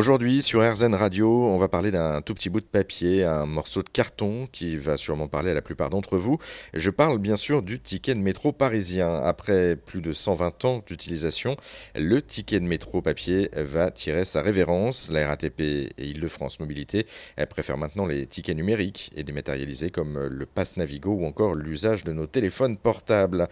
Aujourd'hui, sur RZN Radio, on va parler d'un tout petit bout de papier, un morceau de carton qui va sûrement parler à la plupart d'entre vous. Je parle bien sûr du ticket de métro parisien. Après plus de 120 ans d'utilisation, le ticket de métro papier va tirer sa révérence. La RATP et Île-de-France Mobilité préfèrent maintenant les tickets numériques et dématérialisés comme le Pass Navigo ou encore l'usage de nos téléphones portables.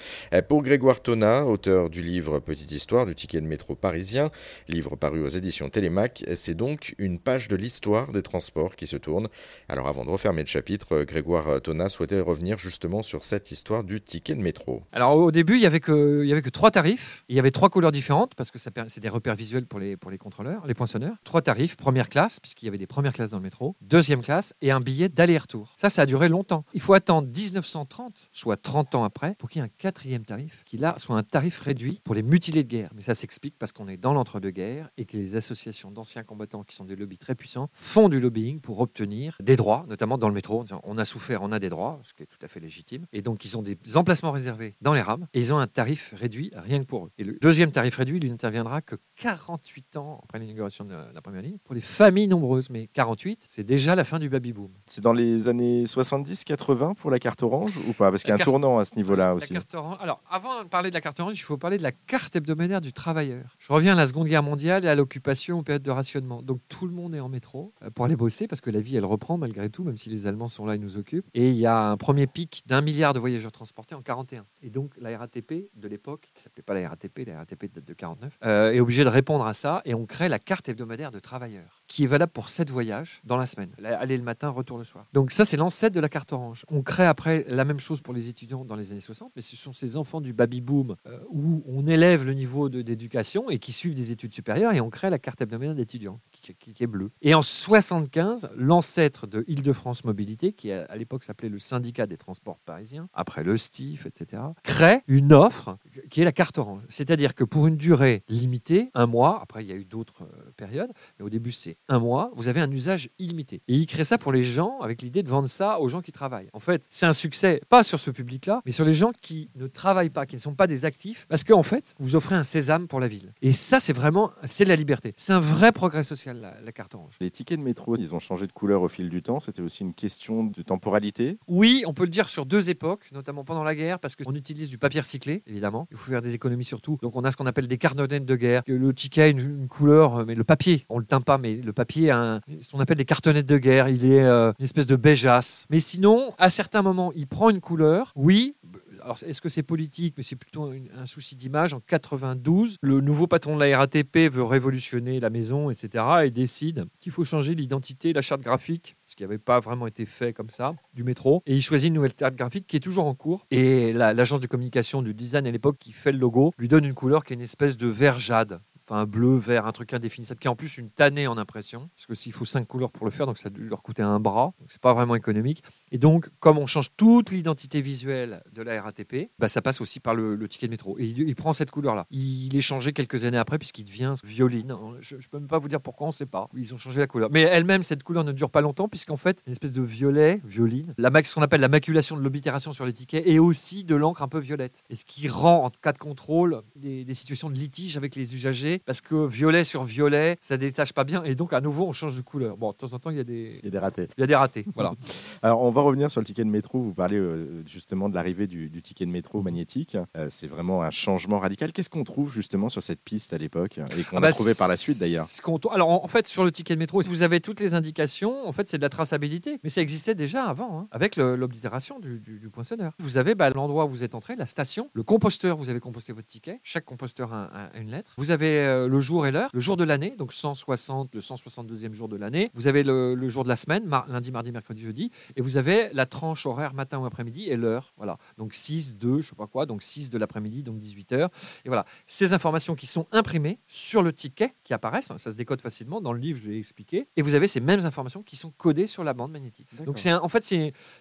Pour Grégoire Tona, auteur du livre Petite histoire du ticket de métro parisien, livre paru aux éditions Télémac, c'est donc une page de l'histoire des transports qui se tourne. Alors avant de refermer le chapitre, Grégoire Tona souhaitait revenir justement sur cette histoire du ticket de métro. Alors au début, il n'y avait, y avait que trois tarifs. Il y avait trois couleurs différentes parce que c'est des repères visuels pour les, pour les contrôleurs, les poinçonneurs. Trois tarifs, première classe, puisqu'il y avait des premières classes dans le métro, deuxième classe et un billet d'aller-retour. Ça, ça a duré longtemps. Il faut attendre 1930, soit 30 ans après, pour qu'il y ait un quatrième tarif, qui là soit un tarif réduit pour les mutilés de guerre. Mais ça s'explique parce qu'on est dans l'entre-deux-guerres et que les associations d'anciens combattants, qui sont des lobbies très puissants, font du lobbying pour obtenir des droits, notamment dans le métro. On a souffert, on a des droits, ce qui est tout à fait légitime. Et donc, ils ont des emplacements réservés dans les rames et ils ont un tarif réduit rien que pour eux. Et le deuxième tarif réduit, il n'interviendra que 48 ans après l'inauguration de la première ligne pour les familles nombreuses. Mais 48, c'est déjà la fin du baby-boom. C'est dans les années 70-80 pour la carte orange ou pas? Parce qu'il y a un tournant à ce niveau-là aussi. Alors, avant de parler de la carte orange, il faut parler de la carte hebdomadaire du travailleur. Je reviens à la Seconde Guerre mondiale et à l'occupation aux périodes de Donc, tout le monde est en métro euh, pour aller bosser parce que la vie, elle reprend malgré tout, même si les Allemands sont là et nous occupent. Et il y a un premier pic d'un milliard de voyageurs transportés en 41. Et donc, la RATP de l'époque, qui s'appelait pas la RATP, la RATP date de 49, euh, est obligée de répondre à ça et on crée la carte hebdomadaire de travailleurs qui est valable pour 7 voyages dans la semaine. Aller le matin, retour le soir. Donc ça, c'est l'ancêtre de la carte orange. On crée après la même chose pour les étudiants dans les années 60, mais ce sont ces enfants du baby-boom euh, où on élève le niveau d'éducation et qui suivent des études supérieures et on crée la carte hebdomadaire d'étudiants qui, est bleue. Et en 75, l'ancêtre de Île-de-France Mobilité, qui à l'époque s'appelait le syndicat des transports parisiens, après le STIF, etc., crée une offre qui est la carte orange. C'est-à-dire que pour une durée limitée, un mois, après il y a eu d'autres euh, périodes, mais au début c'est un mois, vous avez un usage illimité. Et il crée ça pour les gens avec l'idée de vendre ça aux gens qui travaillent. En fait, c'est un succès, pas sur ce public-là, mais sur les gens qui ne travaillent pas, qui ne sont pas des actifs, parce qu'en fait, vous offrez un sésame pour la ville. Et ça, c'est vraiment, c'est la liberté. C'est un vrai progrès social, la, la, carte orange. Les tickets de métro, ils ont changé de couleur au fil du temps. C'était aussi une question de temporalité Oui, on peut le dire sur deux époques, notamment pendant la guerre, parce qu'on utilise du papier recyclé, évidemment. Il faut faire des économies surtout. Donc on a ce qu'on appelle des cartonnettes de guerre. Le ticket a une, couleur, mais le papier, on le teint pas, mais le papier ce qu'on appelle des cartonnettes de guerre. Il est euh, une espèce de beigeasse. Mais sinon, à certains moments, il prend une couleur. Oui, alors, est-ce que c'est politique Mais c'est plutôt un, souci d'image. En 92, le nouveau patron de la RATP veut révolutionner la maison, etc. et décide qu'il faut changer l'identité, la charte graphique, ce qui n'avait pas vraiment été fait comme ça, du métro. Et il choisit une nouvelle charte graphique qui est toujours en cours. Et l'agence de communication du design à l'époque, qui fait le logo, lui donne une couleur qui est une espèce de vert jade un bleu, vert, un truc indéfinissable, qui est en plus une tannée en impression, parce que s'il faut cinq couleurs pour le faire, donc ça doit leur coûter un bras, donc c'est pas vraiment économique. Et donc, comme on change toute l'identité visuelle de la RATP, bah, ça passe aussi par le, ticket de métro. Et il, prend cette couleur-là. Il est changé quelques années après, puisqu'il devient violine. Je, ne peux même pas vous dire pourquoi, on ne sait pas. Ils ont changé la couleur. Mais elle-même, cette couleur ne dure pas longtemps, puisqu'en fait, une espèce de violet, violine, la, ce qu'on appelle la maculation de l'oblitération sur les tickets, et aussi de l'encre un peu violette. Et ce qui rend, en cas de contrôle, des, des situations de litige avec les usagers, parce que violet sur violet, ça détache pas bien. Et donc, à nouveau, on change de couleur. Bon, de temps en temps, il y a des, il y a des ratés. Il y a des ratés, voilà. Alors, on va revenir sur le ticket de métro. Vous parlez euh, justement de l'arrivée du, ticket de métro magnétique. Euh, c'est vraiment un changement radical. Qu'est-ce qu'on trouve justement sur cette piste à l'époque et qu'on ah a bah, trouvé par la suite d'ailleurs? Alors, en fait, sur le ticket de métro, vous avez toutes les indications. En fait, c'est de la traçabilité. Mais ça existait déjà avant, hein, avec l'oblitération du, du, poinçonneur. Vous avez bah, l'endroit où vous êtes entré, la station, le composteur, vous avez composté votre ticket. Chaque composteur a, une lettre. Vous avez euh, le jour et l'heure, le jour de l'année, donc 160, le 162e jour de l'année. Vous avez le, jour de la semaine, lundi, mardi, mercredi, jeudi, et vous avez la tranche horaire matin ou après-midi et l'heure. Voilà. Donc 6, 2, je sais pas quoi, donc 6 de l'après-midi, donc 18 heures. Et voilà. Ces informations qui sont imprimées sur le ticket qui apparaissent, ça se décode facilement. Dans le livre, je l'ai expliqué. Et vous avez ces mêmes informations qui sont codées sur la bande magnétique. Donc c'est en fait,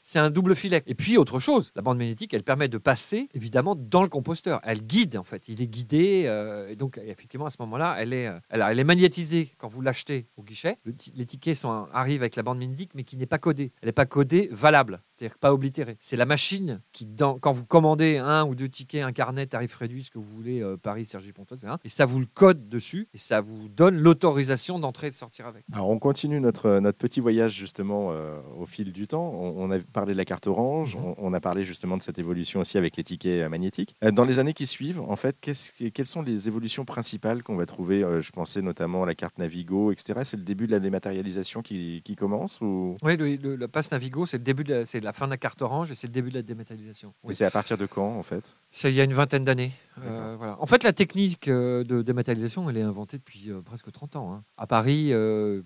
c'est un double filet. Et puis autre chose, la bande magnétique, elle permet de passer évidemment dans le composteur. Elle guide en fait. Il est guidé. Euh, et donc effectivement, à ce moment-là, elle est, euh, elle, elle est magnétisée quand vous l'achetez au guichet. les tickets sont, arrivent avec la bande magnétique, mais qui n'est pas codée. Elle n'est pas codée valable. C'est-à-dire pas oblitéré. C'est la machine qui, dans, quand vous commandez un ou deux tickets, un carnet, tarif réduit, ce que vous voulez, euh, Paris, Sergi Pontoise, etc., et ça vous le code dessus, et ça vous donne l'autorisation d'entrer et de sortir avec. Alors on continue notre, notre petit voyage justement euh, au fil du temps. On, a parlé de la carte orange, mhm. on, a parlé justement de cette évolution aussi avec les tickets euh, magnétiques. dans les années qui suivent, en fait, quelles sont les évolutions principales qu'on va trouver Je pensais notamment à la carte Navigo, etc. C'est le début de la dématérialisation qui, qui commence ou... Oui, le, le, passe Navigo, c'est le début de la, fin de la carte orange et c'est le début de la dématérialisation. Oui. c'est à partir de quand en fait? C'est il y a une vingtaine d'années. Euh, voilà. En fait, la technique euh, de dématérialisation, elle est inventée depuis euh, presque 30 ans. Hein. À Paris,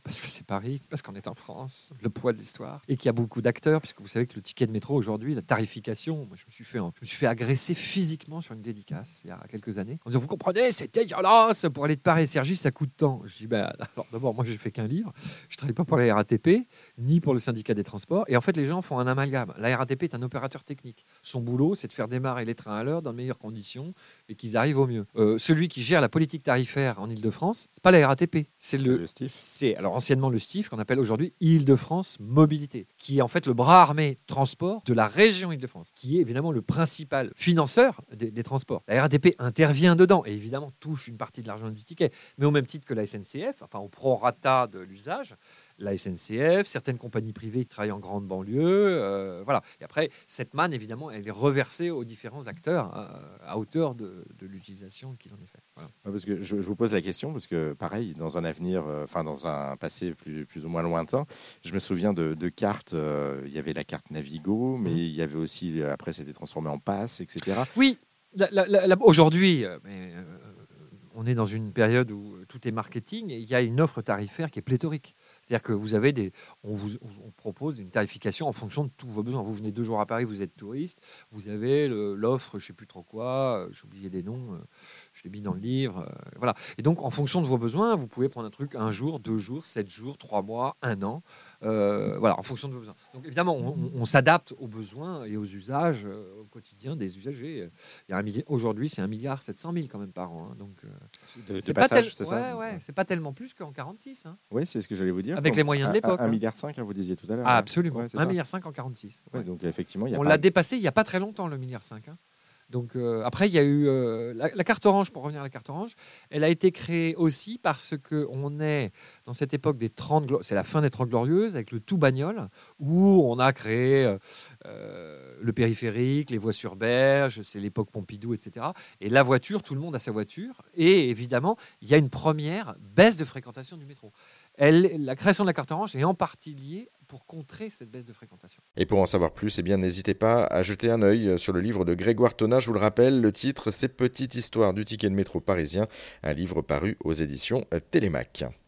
parce que c'est Paris, parce qu'on est en France, le poids de l'histoire, et qu'il y a beaucoup d'acteurs, puisque vous savez que le ticket de métro aujourd'hui, la tarification, moi, je me suis fait, je me suis fait agresser physiquement sur une dédicace il y a quelques années. En disant, vous comprenez, c'est dégueulasse, pour aller de Paris à Sergi, ça coûte tant. Je dis, ben, alors d'abord, moi, j'ai fait qu'un livre, je travaille pas pour la RATP, ni pour le syndicat des transports, et en fait, les gens font un amalgame. La RATP est un opérateur technique. Son boulot, c'est de faire démarrer les trains à l'heure dans de meilleures conditions et qu'ils arrivent au mieux. Euh, celui qui gère la politique tarifaire en Ile-de-France, c'est pas la RATP, c'est le, c'est alors anciennement le STIF qu'on appelle aujourd'hui Île-de-France Mobilité, qui est en fait le bras armé transport de la région Île-de-France, qui est évidemment le principal financeur des, des, transports. La RATP intervient dedans et évidemment touche une partie de l'argent du ticket, mais au même titre que la SNCF, enfin au prorata de l'usage la SNCF, certaines compagnies privées qui travaillent en grande banlieue. Euh, voilà. Et après, cette manne, évidemment, elle est reversée aux différents acteurs euh, à hauteur de, l'utilisation qu'il en est fait. parce que je, vous pose la question, parce que pareil, dans un avenir, euh, enfin dans un passé plus, plus ou moins lointain, je me souviens de, cartes, il y avait la carte Navigo, mais mmh. il y avait aussi, après, c'était transformé en passe, etc. Oui, aujourd'hui, on est dans une période où tout est marketing et il y a une offre tarifaire qui est pléthorique. C'est-à-dire que vous avez des, on vous propose une tarification en fonction de tous vos besoins. Vous venez deux jours à Paris, vous êtes touriste, vous avez l'offre, je sais plus trop quoi, euh, j'ai oublié des noms, euh, je l'ai mis dans le livre, euh, voilà. Et donc en fonction de vos besoins, vous pouvez prendre un truc un jour, deux jours, sept jours, trois mois, un an, voilà, en fonction de vos besoins. Donc évidemment, on, s'adapte aux besoins et aux usages au quotidien des usagers. Aujourd'hui, c'est un milliard 700 000 quand même par an, hein. donc c'est pas, pas tellement plus qu'en 46. Hein. Oui, c'est ce que j'allais vous dire. Avec les moyens de l'époque. 1,5 hein. milliard, hein, vous disiez tout à l'heure. Ah, absolument. 1,5 milliard en 46. donc effectivement, y a On l'a dépassé il n'y a pas très longtemps, le milliard 5. Hein. Donc euh, après, il y a eu euh, la, carte orange, pour revenir à la carte orange, elle a été créée aussi parce qu'on est dans cette époque des 30, c'est la fin des 30 glorieuses, avec le tout bagnole, où on a créé euh, le périphérique, les voies sur berge, c'est l'époque Pompidou, etc. Et la voiture, tout le monde a sa voiture. Et évidemment, il y a une première baisse de fréquentation du métro la création de la carte orange est en partie liée pour contrer cette baisse de fréquentation. Et pour en savoir plus, eh n'hésitez pas à jeter un œil sur le livre de Grégoire Tonat. Je vous le rappelle, le titre, c'est Petite histoire du ticket de métro parisien, un livre paru aux éditions Télémac.